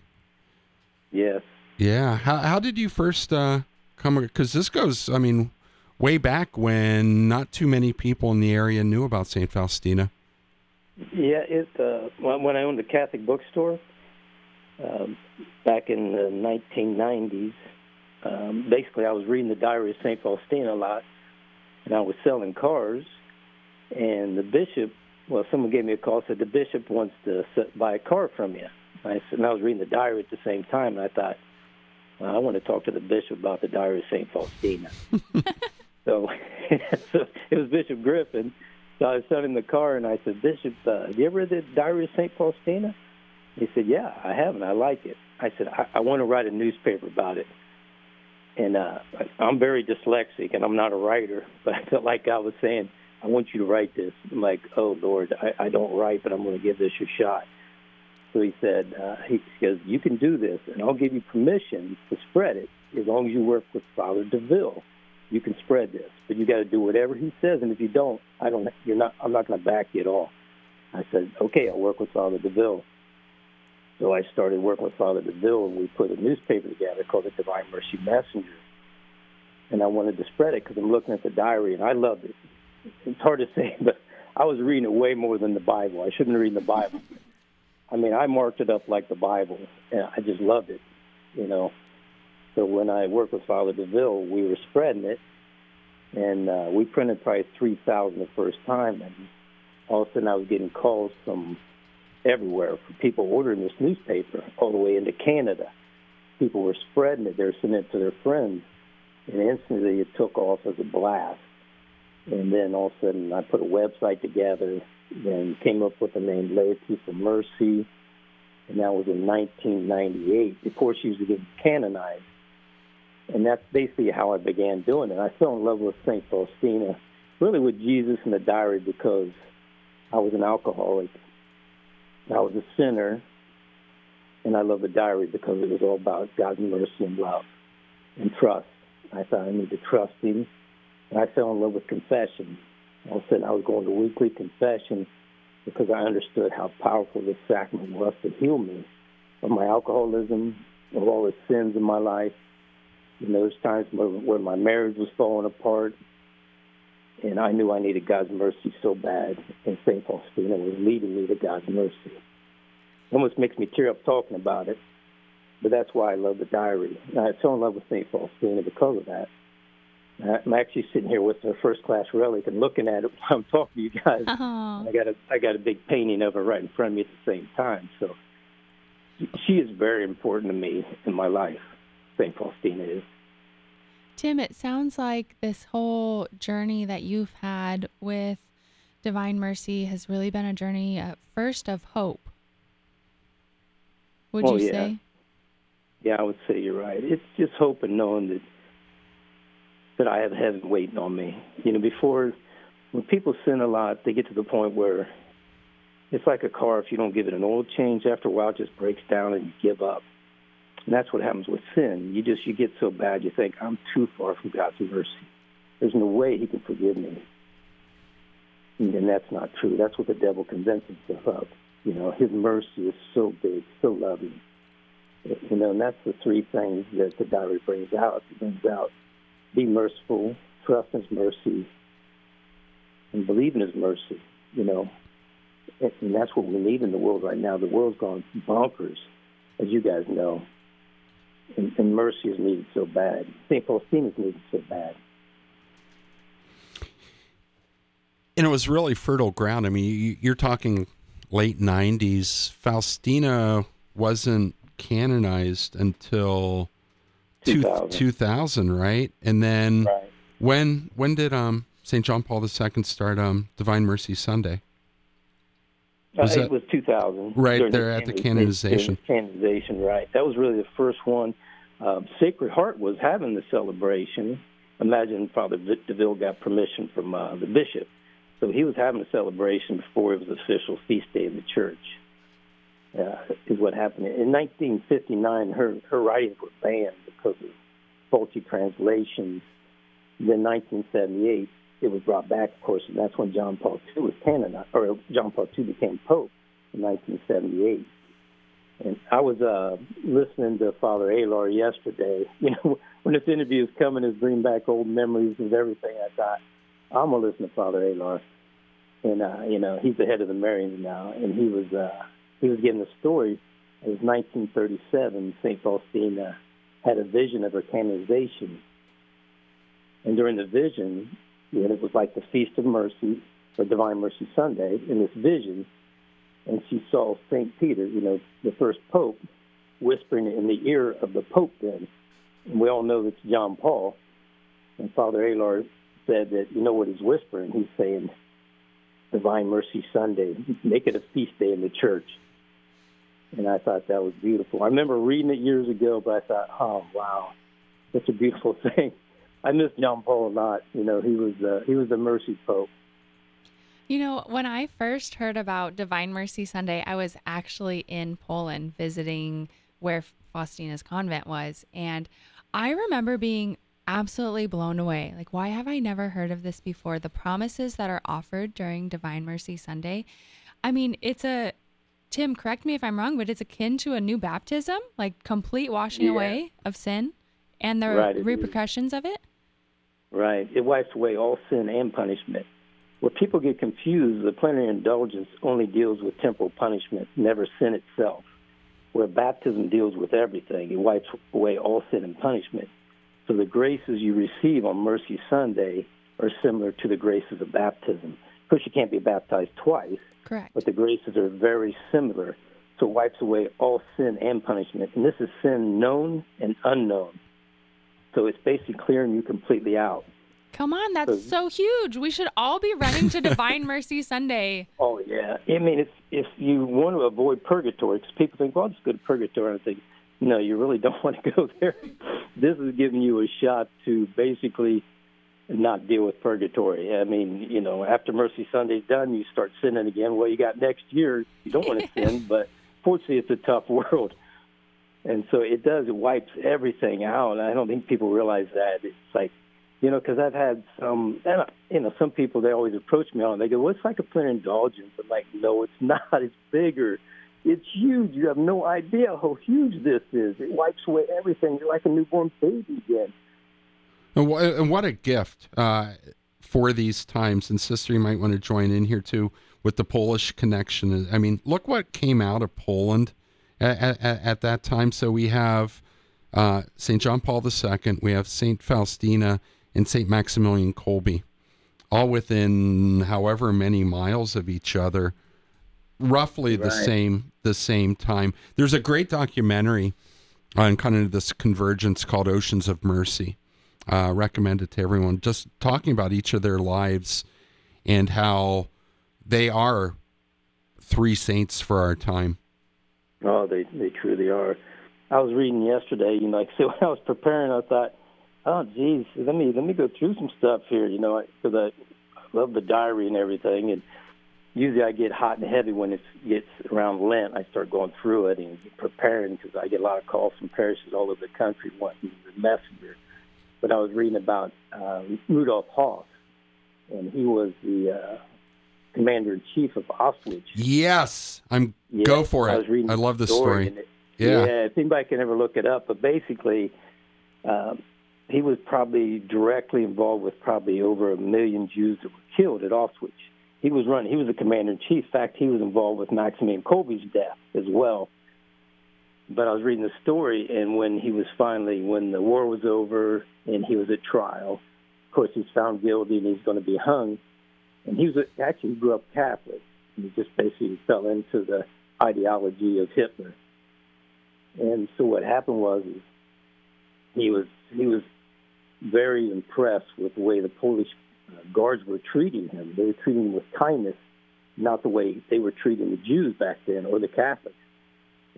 Yes. Yeah. How how did you first uh, come? Because this goes, I mean, way back when not too many people in the area knew about Saint Faustina. Yeah, it uh, when I owned a Catholic bookstore um, back in the 1990s. Um, basically, I was reading the Diary of Saint Faustina a lot, and I was selling cars. And the bishop, well, someone gave me a call. Said the bishop wants to buy a car from you. I said, and I was reading the diary at the same time, and I thought, well, I want to talk to the bishop about the Diary of Saint Faustina. so, so it was Bishop Griffin. So I was selling the car, and I said, Bishop, uh, have you ever read the Diary of St. Faustina? He said, Yeah, I have, and I like it. I said, I, I want to write a newspaper about it. And uh, I'm very dyslexic, and I'm not a writer, but I felt like I was saying, I want you to write this. I'm like, oh, Lord, I, I don't write, but I'm going to give this a shot. So he said, uh, he says, you can do this, and I'll give you permission to spread it as long as you work with Father DeVille. You can spread this, but you got to do whatever he says, and if you don't, I don't. You're not. I'm not going to back you at all. I said, okay, I'll work with Father DeVille. So I started working with Father DeVille, and we put a newspaper together called the Divine Mercy Messenger. And I wanted to spread it because I'm looking at the diary, and I loved it. It's hard to say, but I was reading it way more than the Bible. I shouldn't read the Bible. I mean, I marked it up like the Bible, and I just loved it, you know. So when I worked with Father DeVille, we were spreading it, and uh, we printed probably 3,000 the first time, and all of a sudden I was getting calls from everywhere for people ordering this newspaper all the way into Canada. People were spreading it. They were sending it to their friends. And instantly it took off as a blast. And then all of a sudden I put a website together and came up with the name Laity for Mercy. And that was in 1998 before she was getting canonized. And that's basically how I began doing it. I fell in love with St. Faustina, really with Jesus in the diary because I was an alcoholic I was a sinner, and I love the diary because it was all about God's mercy and love and trust. I thought I needed to trust Him, and I fell in love with confession. All of a sudden, I was going to weekly confession because I understood how powerful this sacrament was to heal me of my alcoholism, of all the sins in my life. And those times where, where my marriage was falling apart, and I knew I needed God's mercy so bad, and St. Faustina was leading me to God's mercy. It almost makes me tear up talking about it, but that's why I love the diary. And I fell in love with St. Faustina because of that. I'm actually sitting here with a first class relic and looking at it while I'm talking to you guys. Oh. I got a I got a big painting of her right in front of me at the same time. So she is very important to me in my life. St. Faustina is. Tim, it sounds like this whole journey that you've had with Divine Mercy has really been a journey at first of hope. Would oh, you yeah. say? Yeah, I would say you're right. It's just hope and knowing that that I have heaven waiting on me. You know, before when people sin a lot, they get to the point where it's like a car. If you don't give it an oil change, after a while, it just breaks down and you give up. And that's what happens with sin. You just you get so bad, you think I'm too far from God's mercy. There's no way He can forgive me. And that's not true. That's what the devil convinces himself of. You know, His mercy is so big, so loving. You know, and that's the three things that the diary brings out. It brings out be merciful, trust in His mercy, and believe in His mercy. You know, and that's what we need in the world right now. The world's gone bonkers, as you guys know and, and mercy is needed so bad. St. Faustina is needed so bad. And it was really fertile ground. I mean, you're talking late 90s. Faustina wasn't canonized until 2000, 2000 right? And then right. when when did um St. John Paul II start um Divine Mercy Sunday? Was uh, that, it was 2000. Right there at the canonization. Canonization, right. That was really the first one. Uh, Sacred Heart was having the celebration. Imagine Father DeVille got permission from uh, the bishop. So he was having a celebration before it was official feast day of the church. Uh, is what happened. In 1959, her, her writings were banned because of faulty translations. Then 1978, it was brought back, of course, and that's when John Paul II was canonized, or John Paul II became Pope in 1978. And I was uh, listening to Father Alar yesterday. You know, when this interview is coming, is bringing back old memories of everything. I thought I'm gonna listen to Father Alar, and uh, you know, he's the head of the Marians now, and he was uh, he was giving a story. It was 1937. Saint Faustina had a vision of her canonization, and during the vision, and it was like the Feast of Mercy or Divine Mercy Sunday in this vision. And she saw St. Peter, you know, the first pope, whispering in the ear of the pope then. And we all know that's John Paul. And Father Alar said that, you know what he's whispering? He's saying, Divine Mercy Sunday, make it a feast day in the church. And I thought that was beautiful. I remember reading it years ago, but I thought, oh wow, that's a beautiful thing. I miss John Paul a lot. You know, he was uh, he was the mercy pope. You know, when I first heard about Divine Mercy Sunday, I was actually in Poland visiting where Faustina's convent was. And I remember being absolutely blown away. Like, why have I never heard of this before? The promises that are offered during Divine Mercy Sunday. I mean, it's a, Tim, correct me if I'm wrong, but it's akin to a new baptism, like complete washing Yeah. away of sin and the Right, repercussions of it. Right. It wipes away all sin and punishment. Where people get confused, the plenary indulgence only deals with temporal punishment, never sin itself. Where baptism deals with everything, it wipes away all sin and punishment. So the graces you receive on Mercy Sunday are similar to the graces of baptism. Of course, you can't be baptized twice, Correct. but the graces are very similar. So it wipes away all sin and punishment. And this is sin known and unknown. So it's basically clearing you completely out. Come on, that's so huge. We should all be running to Divine Mercy Sunday. Oh yeah, I mean, if if you want to avoid purgatory, because people think, well, I'll just go to purgatory, and I think, no, you really don't want to go there. This is giving you a shot to basically not deal with purgatory. I mean, you know, after Mercy Sunday's done, you start sinning again. Well, you got next year. You don't want to sin, but fortunately, it's a tough world, and so it does. It wipes everything out. I don't think people realize that. It's like you know, because I've had some, and, uh, you know, some people they always approach me on. it. They go, "Well, it's like a plenary indulgence." I'm like, "No, it's not. It's bigger. It's huge. You have no idea how huge this is. It wipes away everything. You're like a newborn baby again." And what, and what a gift uh, for these times. And sister, you might want to join in here too with the Polish connection. I mean, look what came out of Poland at, at, at that time. So we have uh, St. John Paul II, we have St. Faustina, and St. Maximilian Kolbe, all within however many miles of each other, roughly the Right. same the same time. There's a great documentary on kind of this convergence called Oceans of Mercy. Uh, recommend it to everyone. Just talking about each of their lives and how they are three saints for our time. Oh, they they truly are. I was reading yesterday. You know, like so when I was preparing, I thought, "Oh, geez, let me let me go through some stuff here." You know, because I love the diary and everything, and usually I get hot and heavy when it gets around Lent. I start going through it and preparing because I get a lot of calls from parishes all over the country wanting the messenger. But I was reading about uh, Rudolf Hoss, and he was the uh, commander in chief of Auschwitz. Yes, I'm Yeah, go for I was reading I love the story. and it- Yeah. if anybody can ever look it up, but basically, um, he was probably directly involved with probably over a million Jews that were killed at Auschwitz. He was running. He was the commander in chief. In fact, he was involved with Maximilian Kolbe's death as well. But I was reading the story, and when he was finally, when the war was over and he was at trial, of course, he's found guilty and he's going to be hung. And he was actually he grew up Catholic. He just basically fell into the ideology of Hitler. And so what happened was he was he was very impressed with the way the Polish uh, guards were treating him. They were treating him with kindness, not the way they were treating the Jews back then or the Catholics.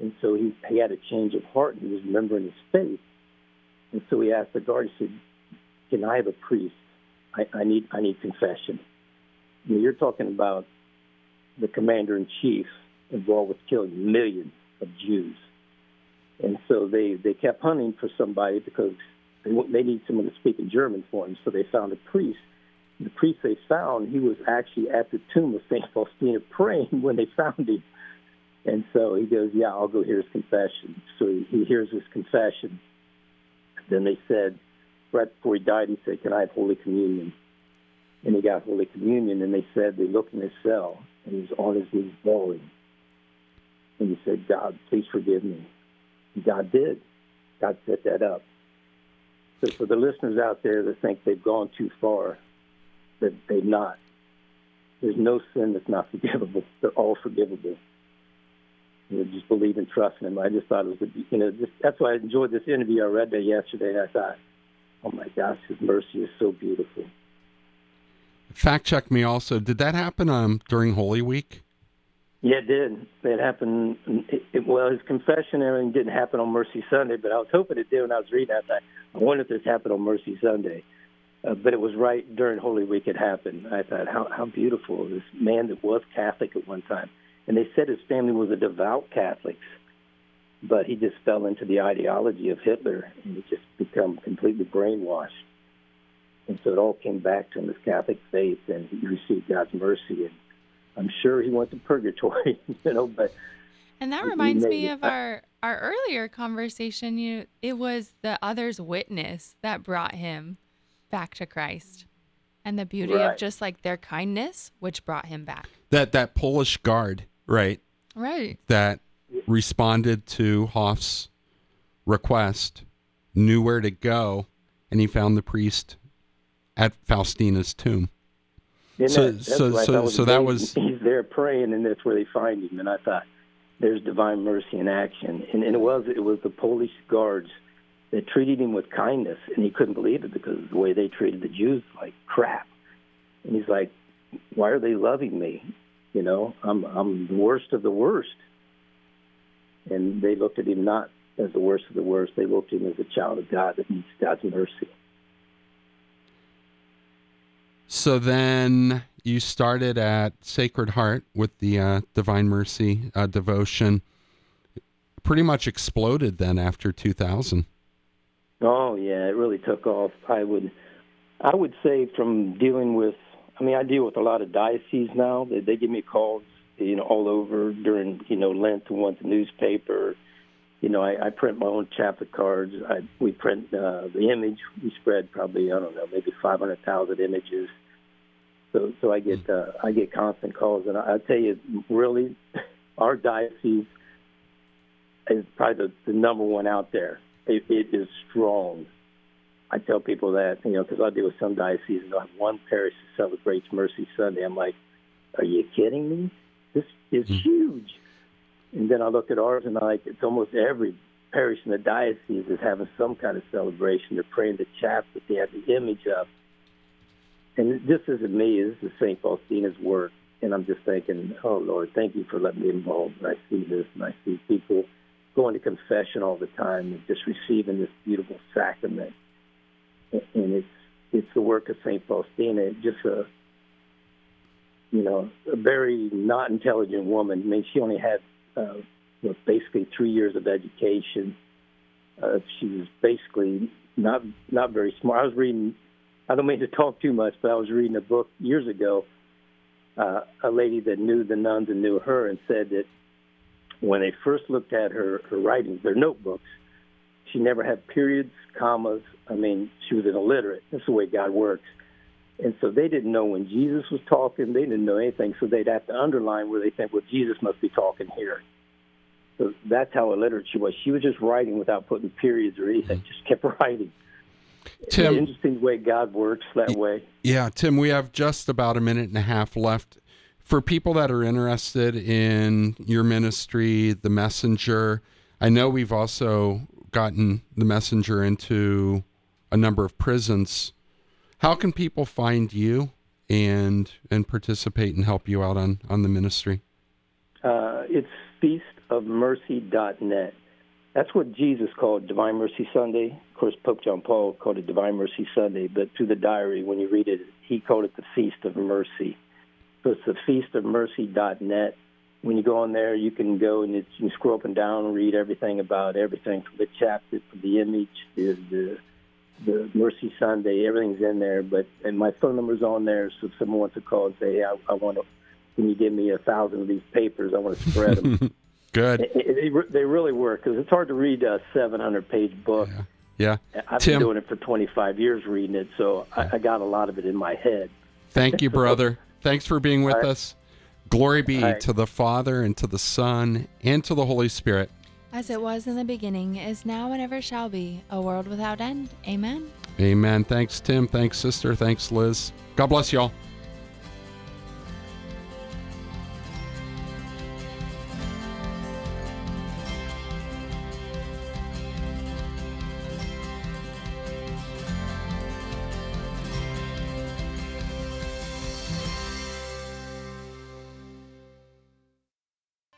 And so he, he had a change of heart and he was remembering his faith. And so he asked the guard, he said, Can I have a priest? I, I need I need confession. I mean, you're talking about the commander in chief involved with killing millions of Jews. And so they, they kept hunting for somebody because they, they need someone to speak in German for them. So they found a priest. The priest they found, he was actually at the tomb of St. Faustina praying when they found him. And so he goes, Yeah, I'll go hear his confession. So he, he hears his confession. Then they said, right before he died, he said, Can I have Holy Communion? And he got Holy Communion, and they said, They looked in his cell, and he was on his knees bawling. And he said, God, please forgive me. And God did. God set that up. So for the listeners out there that think they've gone too far, that they've not. There's no sin that's not forgivable. They're all forgivable. You know, just believe and trust in Him. I just thought it was, a, you know, just, that's why I enjoyed this interview. I read that yesterday, and I thought, oh my gosh, His mercy is so beautiful. Fact check me also. Did that happen um during Holy Week? Yeah, it did. It happened. It, it, well, his confession and didn't happen on Mercy Sunday, but I was hoping it did when I was reading that. I thought, I wonder if this happened on Mercy Sunday. Uh, but it was right during Holy Week it happened. I thought, how, how beautiful. This man that was Catholic at one time. And they said his family was a devout Catholics, but he just fell into the ideology of Hitler and he just become completely brainwashed. And so it all came back to him, his Catholic faith, and he received God's mercy. And I'm sure he went to purgatory, you know, but And that reminds made me of our our earlier conversation. You, it was the other's witness that brought him back to Christ, and the beauty of just like their kindness, which brought him back. That that Polish guard, right? Right. That responded to Hoff's request, knew where to go, and he found the priest at Faustina's tomb. Isn't So- that, so- what so- thought was so that amazing. he's there praying, and that's where they find him. And I thought, there's divine mercy in action. And, and it was it was the Polish guards that treated him with kindness, and he couldn't believe it because the way they treated the Jews like crap. And he's like, why are they loving me? You know, I'm I'm the worst of the worst. And they looked at him not as the worst of the worst. They looked at him as a child of God that needs God's mercy. So then you started at Sacred Heart with the uh, Divine Mercy uh, devotion. Pretty much exploded then after 2000. Oh yeah, it really took off. I would, I would say from dealing with. I mean, I deal with a lot of dioceses now. They, they give me calls, you know, all over during you know Lent to want the newspaper. You know, I, I print my own chaplet cards. I, we print uh, the image. We spread probably I don't know maybe five hundred thousand images. So so I get uh, I get constant calls, and I, I tell you, really, our diocese is probably the, the number one out there. It, it is strong. I tell people that, you know, because I deal with some dioceses, and they'll have one parish that celebrates Mercy Sunday. I'm like, are you kidding me? This is hmm. huge. And then I look at ours, and I like, it's almost every parish in the diocese is having some kind of celebration. They're praying the chap that they have the image of. And this isn't me. This is St. Faustina's work. And I'm just thinking, oh, Lord, thank you for letting me involved. And I see this, and I see people going to confession all the time and just receiving this beautiful sacrament. And it's it's the work of Saint Faustina. Just a you know a very not intelligent woman. I mean, she only had uh, know, basically three years of education. Uh, she was basically not not very smart. I was reading. I don't mean to talk too much, but I was reading a book years ago. Uh, a lady that knew the nuns and knew her, and said that when they first looked at her, her writings, their notebooks, she never had periods, commas. I mean, she was an illiterate. That's the way God works. And so they didn't know when Jesus was talking. They didn't know anything. So they'd have to underline where they think, well, Jesus must be talking here. So that's how illiterate she was. She was just writing without putting periods or anything. Just kept writing. Tim- interesting way God works that way. Yeah, Tim, we have just about a minute and a half left. For people that are interested in your ministry, the messenger, I know we've also gotten the messenger into a number of prisons. How can people find you and and participate and help you out on on the ministry? Uh, it's feastofmercy.net. That's what Jesus called Divine Mercy Sunday. Of course, Pope John Paul called it Divine Mercy Sunday, but through the diary, when you read it, he called it the Feast of Mercy. So it's the feastofmercy.net. When you go on there, you can go and it's, you scroll up and down and read everything about everything from the chaplet, from the image, the, the the Mercy Sunday, everything's in there. But and my phone number's on there, so if someone wants to call and say, hey, I, I want to, can you give me a thousand of these papers? I want to spread them. Good. It- it- they, they really work because it's hard to read a 700 page book. Yeah. I've Tim- been doing it for 25 years reading it, so I, I got a lot of it in my head. Thank you, brother. Thanks for being with right. us. Glory be All right. to the Father and to the Son and to the Holy Spirit. As it was in the beginning, is now, and ever shall be, a world without end. Amen. Amen. Thanks, Tim. Thanks, sister. Thanks, Liz. God bless y'all.